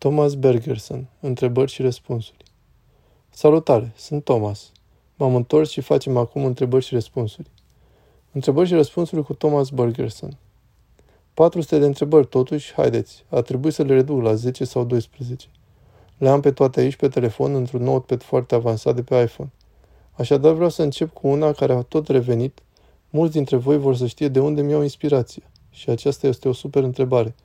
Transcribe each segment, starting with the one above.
Thomas Bergerson. Întrebări și răspunsuri. Salutare, sunt Thomas. M-am întors și facem acum întrebări și răspunsuri. Întrebări și răspunsuri cu Thomas Bergerson. 400 de întrebări, totuși, haideți, a trebuit să le reduc la 10 sau 12. Le am pe toate aici pe telefon într-un notepad foarte avansat de pe iPhone. Așadar vreau să încep cu una care a tot revenit. Mulți dintre voi vor să știe de unde mi-au inspirație. Și aceasta este o super întrebare –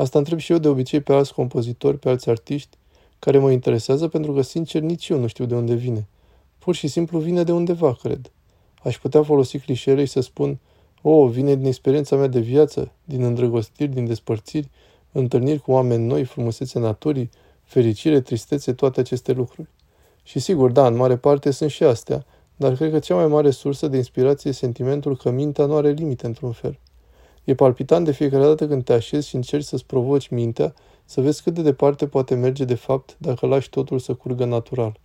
Asta întreb și eu de obicei pe alți compozitori, pe alți artiști, care mă interesează pentru că, sincer, nici eu nu știu de unde vine. Pur și simplu vine de undeva, cred. Aș putea folosi clișeele și să spun, o, oh, vine din experiența mea de viață, din îndrăgostiri, din despărțiri, întâlniri cu oameni noi, frumusețe naturii, fericire, tristețe, toate aceste lucruri. Și sigur, da, în mare parte sunt și astea, dar cred că cea mai mare sursă de inspirație e sentimentul că mintea nu are limite într-un fel. E palpitant de fiecare dată când te așezi și încerci să-ți provoci mintea să vezi cât de departe poate merge de fapt dacă lași totul să curgă natural.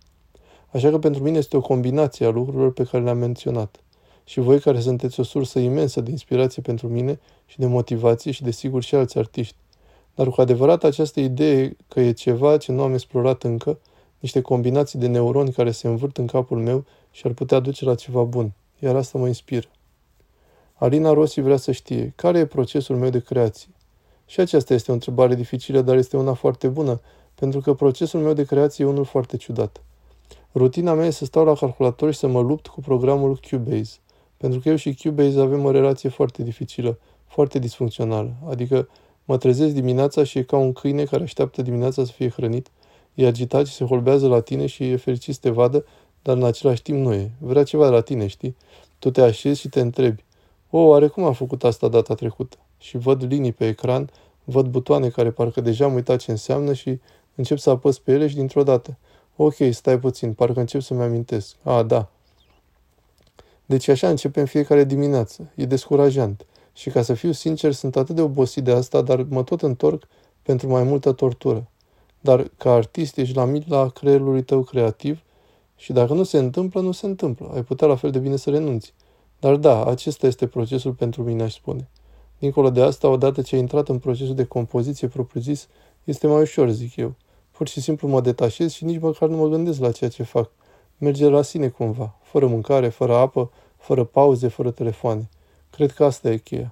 Așa că pentru mine este o combinație a lucrurilor pe care le-am menționat. Și voi care sunteți o sursă imensă de inspirație pentru mine și de motivație și desigur și alți artiști. Dar cu adevărat această idee că e ceva ce nu am explorat încă, niște combinații de neuroni care se învârt în capul meu și ar putea duce la ceva bun. Iar asta mă inspiră. Alina Rossi vrea să știe care e procesul meu de creație. Și aceasta este o întrebare dificilă, dar este una foarte bună, pentru că procesul meu de creație e unul foarte ciudat. Rutina mea este să stau la calculator și să mă lupt cu programul Cubase, pentru că eu și Cubase avem o relație foarte dificilă, foarte disfuncțională, adică mă trezesc dimineața și e ca un câine care așteaptă dimineața să fie hrănit, e agitat și se holbează la tine și e fericit să te vadă, dar în același timp nu e. Vrea ceva de la tine, știi? Tu te așezi și te întrebi, o, oare cum am făcut asta data trecută? Și văd linii pe ecran, văd butoane care parcă deja am uitat ce înseamnă și încep să apăs pe ele și dintr-o dată. Ok, stai puțin, parcă încep să-mi amintesc. A, da. Deci așa începem fiecare dimineață. E descurajant. Și ca să fiu sincer, sunt atât de obosit de asta, dar mă tot întorc pentru mai multă tortură. Dar ca artist ești la mila creierului tău creativ și dacă nu se întâmplă, nu se întâmplă. Ai putea la fel de bine să renunți. Dar da, acesta este procesul pentru mine, aș spune. Dincolo de asta, odată ce ai intrat în procesul de compoziție propriu-zis, este mai ușor, zic eu. Pur și simplu mă detașez și nici măcar nu mă gândesc la ceea ce fac. Merge la sine cumva, fără mâncare, fără apă, fără pauze, fără telefoane. Cred că asta e cheia.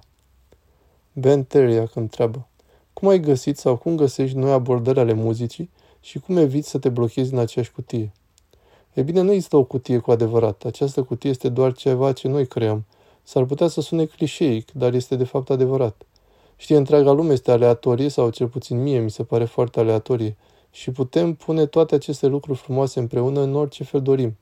Ben Teriac întreabă. Cum ai găsit sau cum găsești noi abordări ale muzicii și cum eviți să te blochezi în aceeași cutie? E bine, nu există o cutie cu adevărat. Această cutie este doar ceva ce noi creăm. S-ar putea să sune clișeic, dar este de fapt adevărat. Știi, întreaga lume este aleatorie, sau cel puțin mie mi se pare foarte aleatorie, și putem pune toate aceste lucruri frumoase împreună în orice fel dorim.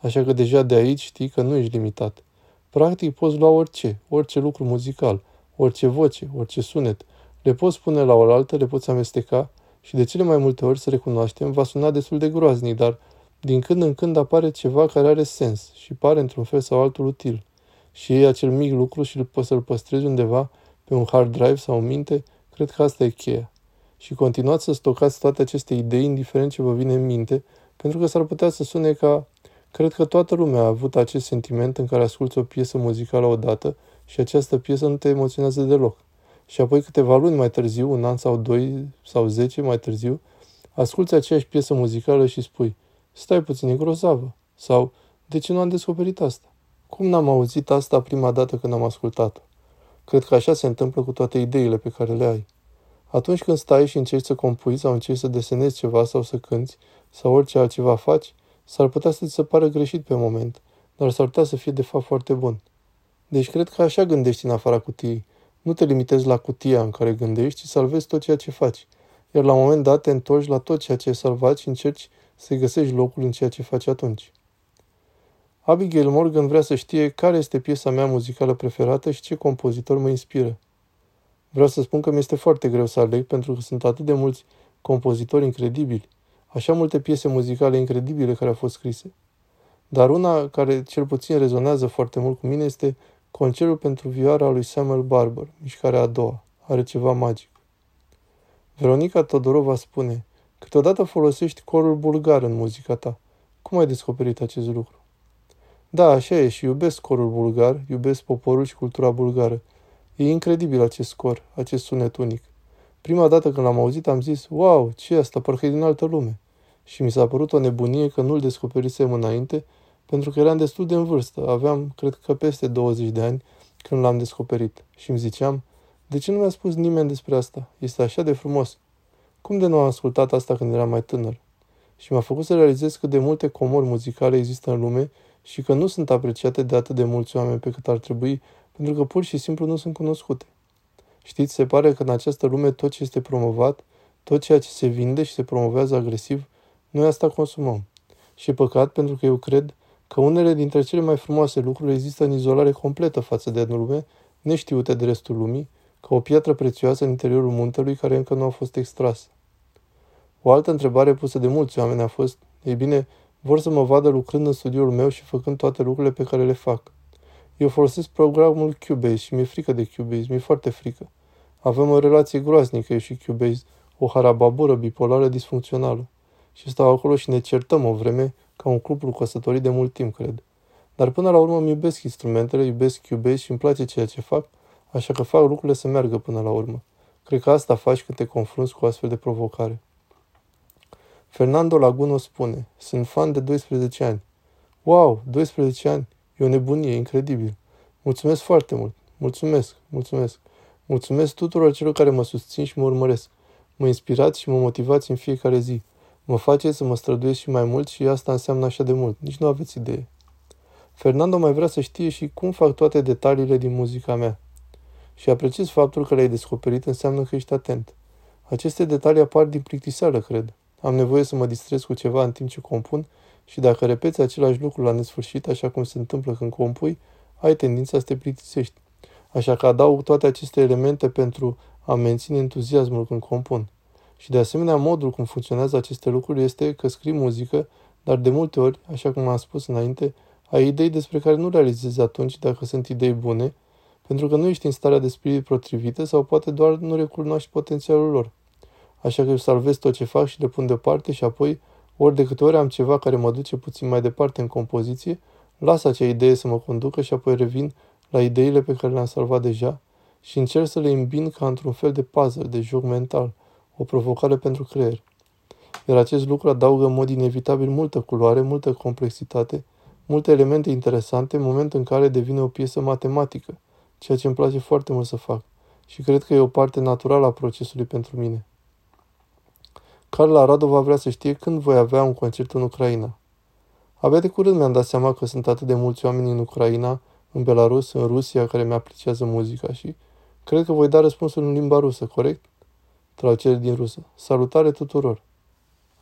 Așa că deja de aici știi că nu ești limitat. Practic poți lua orice, orice lucru muzical, orice voce, orice sunet. Le poți pune la oaltă, le poți amesteca și de cele mai multe ori, să recunoaștem, va suna destul de groaznic, dar din când în când apare ceva care are sens și pare într-un fel sau altul util. Și e acel mic lucru și poți să-l păstrezi undeva pe un hard drive sau în minte, cred că asta e cheia. Și continuați să stocați toate aceste idei, indiferent ce vă vine în minte, pentru că s-ar putea să sune ca... Cred că toată lumea a avut acest sentiment în care asculți o piesă muzicală odată și această piesă nu te emoționează deloc. Și apoi câteva luni mai târziu, un an sau doi sau zece mai târziu, asculți aceeași piesă muzicală și spui – Stai puțin, e grozavă. Sau, de ce nu am descoperit asta? Cum n-am auzit asta prima dată când am ascultat-o? Cred că așa se întâmplă cu toate ideile pe care le ai. Atunci când stai și încerci să compui sau încerci să desenezi ceva sau să cânți sau orice altceva faci, s-ar putea să ți se pară greșit pe moment, dar s-ar putea să fie de fapt foarte bun. Deci cred că așa gândești în afara cutiei. Nu te limitezi la cutia în care gândești, ci salvezi tot ceea ce faci. Iar la un moment dat te întorci la tot ceea ce ai salvat și încerci să-i găsești locul în ceea ce faci atunci. Abigail Morgan vrea să știe care este piesa mea muzicală preferată și ce compozitor mă inspiră. Vreau să spun că mi este foarte greu să aleg pentru că sunt atât de mulți compozitori incredibili, așa multe piese muzicale incredibile care au fost scrise. Dar una care cel puțin rezonează foarte mult cu mine este Concertul pentru vioara lui Samuel Barber, mișcarea a doua. Are ceva magic. Veronica Todorova spune, Câteodată folosești corul bulgar în muzica ta. Cum ai descoperit acest lucru? Da, așa e și iubesc corul bulgar, iubesc poporul și cultura bulgară. E incredibil acest cor, acest sunet unic. Prima dată când l-am auzit am zis, wow, ce e asta, parcă e din altă lume. Și mi s-a părut o nebunie că nu-l descoperisem înainte, pentru că eram destul de în vârstă, aveam, cred că peste 20 de ani, când l-am descoperit. Și îmi ziceam, de ce nu mi-a spus nimeni despre asta? Este așa de frumos. Cum de nu am ascultat asta când eram mai tânăr? Și m-a făcut să realizez cât de multe comori muzicale există în lume și că nu sunt apreciate de atât de mulți oameni pe cât ar trebui, pentru că pur și simplu nu sunt cunoscute. Știți, se pare că în această lume tot ce este promovat, tot ceea ce se vinde și se promovează agresiv, noi asta consumăm. Și e păcat pentru că eu cred că unele dintre cele mai frumoase lucruri există în izolare completă față de lume, neștiute de restul lumii, ca o piatră prețioasă în interiorul muntelui care încă nu a fost extrasă. O altă întrebare pusă de mulți oameni a fost, ei bine, vor să mă vadă lucrând în studioul meu și făcând toate lucrurile pe care le fac. Eu folosesc programul Cubase și mi-e frică de Cubase, mi-e foarte frică. Avem o relație groaznică eu și Cubase, o harababură bipolară disfuncțională. Și stau acolo și ne certăm o vreme ca un cuplu căsătorit de mult timp, cred. Dar până la urmă îmi iubesc instrumentele, iubesc Cubase și îmi place ceea ce fac, așa că fac lucrurile să meargă până la urmă. Cred că asta faci când te confrunți cu astfel de provocare. Fernando Laguno spune, sunt fan de 12 ani. Wow, 12 ani? E o nebunie, incredibil. Mulțumesc foarte mult. Mulțumesc, mulțumesc. Mulțumesc tuturor celor care mă susțin și mă urmăresc. Mă inspirați și mă motivați în fiecare zi. Mă faceți să mă străduiesc și mai mult și asta înseamnă așa de mult. Nici nu aveți idee. Fernando mai vrea să știe și cum fac toate detaliile din muzica mea. Și apreciez faptul că le-ai descoperit înseamnă că ești atent. Aceste detalii apar din plictiseală, cred. Am nevoie să mă distrez cu ceva în timp ce compun și dacă repeți același lucru la nesfârșit, așa cum se întâmplă când compui, ai tendința să te plictisești. Așa că adaug toate aceste elemente pentru a menține entuziasmul când compun. Și de asemenea, modul cum funcționează aceste lucruri este că scrii muzică, dar de multe ori, așa cum am spus înainte, ai idei despre care nu realizezi atunci dacă sunt idei bune, pentru că nu ești în starea de spirit potrivită sau poate doar nu recunoști potențialul lor. Așa că eu salvez tot ce fac și le pun deoparte și apoi, ori de câte ori am ceva care mă duce puțin mai departe în compoziție, las acea idee să mă conducă și apoi revin la ideile pe care le-am salvat deja și încerc să le îmbin ca într-un fel de puzzle, de joc mental, o provocare pentru creier. Iar acest lucru adaugă în mod inevitabil multă culoare, multă complexitate, multe elemente interesante în momentul în care devine o piesă matematică, ceea ce îmi place foarte mult să fac și cred că e o parte naturală a procesului pentru mine. Carla Radova vrea să știe când voi avea un concert în Ucraina. Abia de curând mi-am dat seama că sunt atât de mulți oameni în Ucraina, în Belarus, în Rusia, care mi-apreciază muzica și cred că voi da răspunsul în limba rusă, corect? Traducere din rusă. Salutare tuturor!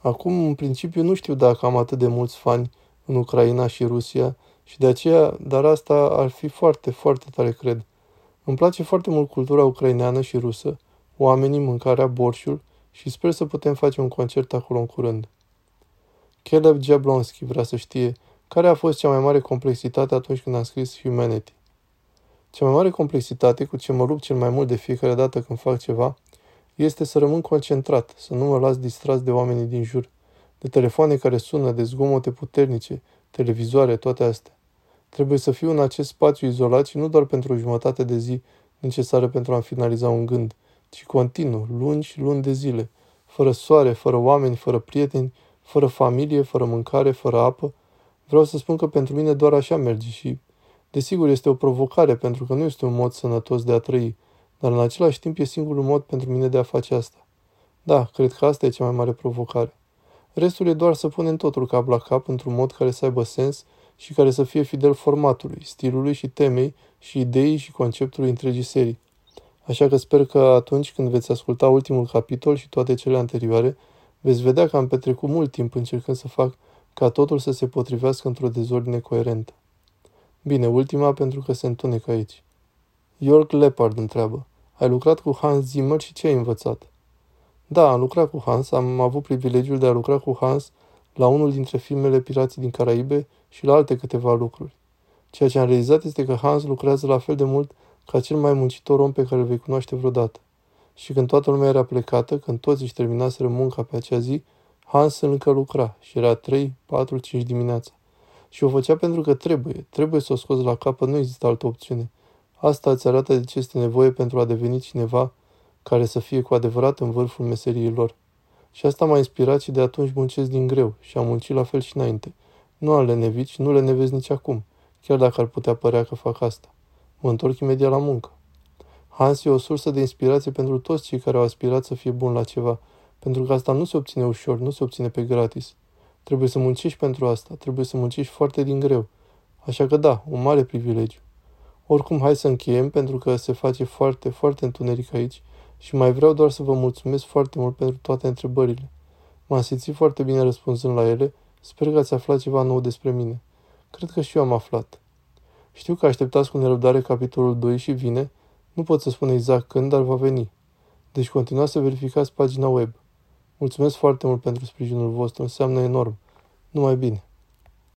Acum, în principiu, nu știu dacă am atât de mulți fani în Ucraina și Rusia și de aceea, dar asta ar fi foarte, foarte tare, cred. Îmi place foarte mult cultura ucraineană și rusă, oamenii, mâncarea, borșul și sper să putem face un concert acolo în curând. Caleb Jablonski vrea să știe care a fost cea mai mare complexitate atunci când am scris Humanity. Cea mai mare complexitate cu ce mă lupt cel mai mult de fiecare dată când fac ceva este să rămân concentrat, să nu mă las distras de oamenii din jur, de telefoane care sună, de zgomote puternice, televizoare, toate astea. Trebuie să fiu în acest spațiu izolat și nu doar pentru o jumătate de zi necesară pentru a finaliza un gând, ci continuu, lungi și luni de zile, fără soare, fără oameni, fără prieteni, fără familie, fără mâncare, fără apă. Vreau să spun că pentru mine doar așa merge și, desigur, este o provocare pentru că nu este un mod sănătos de a trăi, dar în același timp e singurul mod pentru mine de a face asta. Da, cred că asta e cea mai mare provocare. Restul e doar să punem totul cap la cap într-un mod care să aibă sens și care să fie fidel formatului, stilului și temei și ideii și conceptului întregii serii. Așa că sper că atunci când veți asculta ultimul capitol și toate cele anterioare, veți vedea că am petrecut mult timp încercând să fac ca totul să se potrivească într-o dezordine coerentă. Bine, ultima pentru că se întunecă aici. York Leopard întreabă. Ai lucrat cu Hans Zimmer și ce ai învățat? Da, am lucrat cu Hans, am avut privilegiul de a lucra cu Hans la unul dintre filmele Pirații din Caraibe și la alte câteva lucruri. Ceea ce am realizat este că Hans lucrează la fel de mult ca cel mai muncitor om pe care îl vei cunoaște vreodată. Și când toată lumea era plecată, când toți își terminaseră munca pe acea zi, Hans încă lucra și era 3, 4, 5 dimineața. Și o făcea pentru că trebuie, trebuie să o scoți la capăt, nu există altă opțiune. Asta îți arată de ce este nevoie pentru a deveni cineva care să fie cu adevărat în vârful meseriei lor. Și asta m-a inspirat și de atunci muncesc din greu și am muncit la fel și înainte. Nu am lenevici, nu le nevezi nici acum, chiar dacă ar putea părea că fac asta. Mă întorc imediat la muncă. Hans e o sursă de inspirație pentru toți cei care au aspirat să fie bun la ceva, pentru că asta nu se obține ușor, nu se obține pe gratis. Trebuie să muncești pentru asta, trebuie să muncești foarte din greu. Așa că da, un mare privilegiu. Oricum, hai să încheiem, pentru că se face foarte, foarte întuneric aici și mai vreau doar să vă mulțumesc foarte mult pentru toate întrebările. M-am simțit foarte bine răspunzând la ele, sper că ați aflat ceva nou despre mine. Cred că și eu am aflat. Știu că așteptați cu nerăbdare capitolul 2 și vine, nu pot să spun exact când, dar va veni. Deci continuați să verificați pagina web. Mulțumesc foarte mult pentru sprijinul vostru, înseamnă enorm. Numai bine!